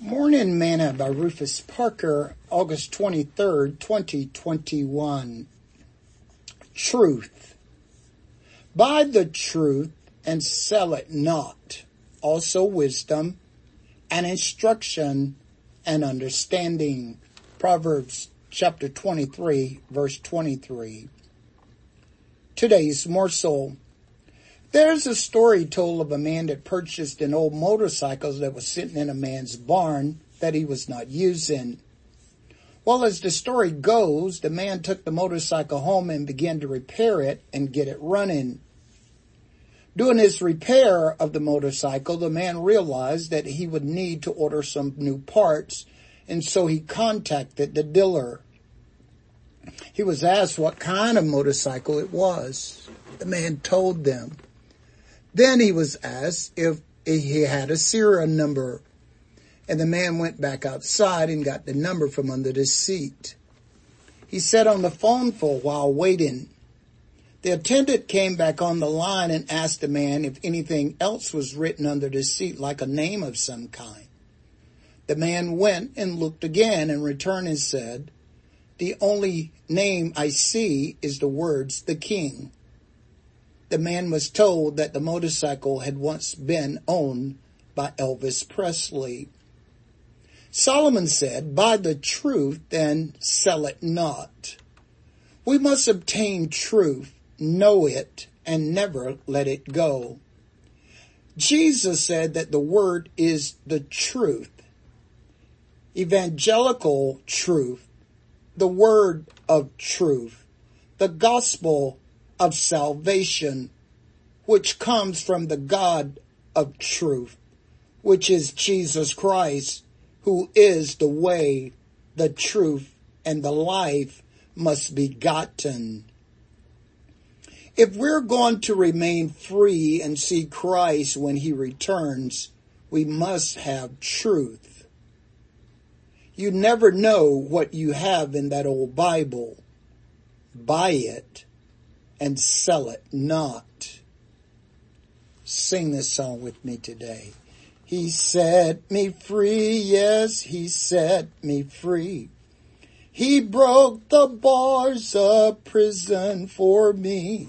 Morning Manna by Rufus Parker, August 23rd, 2021. Truth. Buy the truth and sell it not. Also wisdom and instruction and understanding. Proverbs chapter 23, verse 23. Today's morsel. There's a story told of a man that purchased an old motorcycle that was sitting in a man's barn that he was not using. Well, as the story goes, the man took the motorcycle home and began to repair it and get it running. Doing his repair of the motorcycle, the man realized that he would need to order some new parts, and so he contacted the dealer. He was asked what kind of motorcycle it was. The man told them. Then he was asked if he had a serial number. And the man went back outside and got the number from under the seat. He sat on the phone for a while waiting. The attendant came back on the line and asked the man if anything else was written under the seat, like a name of some kind. The man went and looked again and returned and said, the only name I see is the words, the king the man was told that the motorcycle had once been owned by Elvis Presley. Solomon said, buy the truth and sell it not. We must obtain truth, know it, and never let it go. Jesus said that the word is the truth. Evangelical truth, the word of truth, the gospel of salvation, which comes from the God of truth, which is Jesus Christ, who is the way, the truth, and the life must be gotten. If we're going to remain free and see Christ when he returns, we must have truth. You never know what you have in that old Bible. Buy it and sell it not. Sing this song with me today. He set me free, yes, he set me free. He broke the bars of prison for me.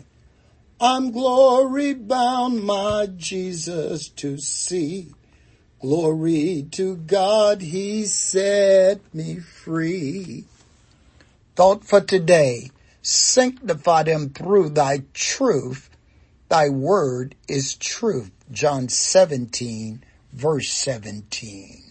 I'm glory bound, my Jesus to see. Glory to God, he set me free. Thought for today. Sanctify them through thy truth. Thy word is truth. John 17 verse 17.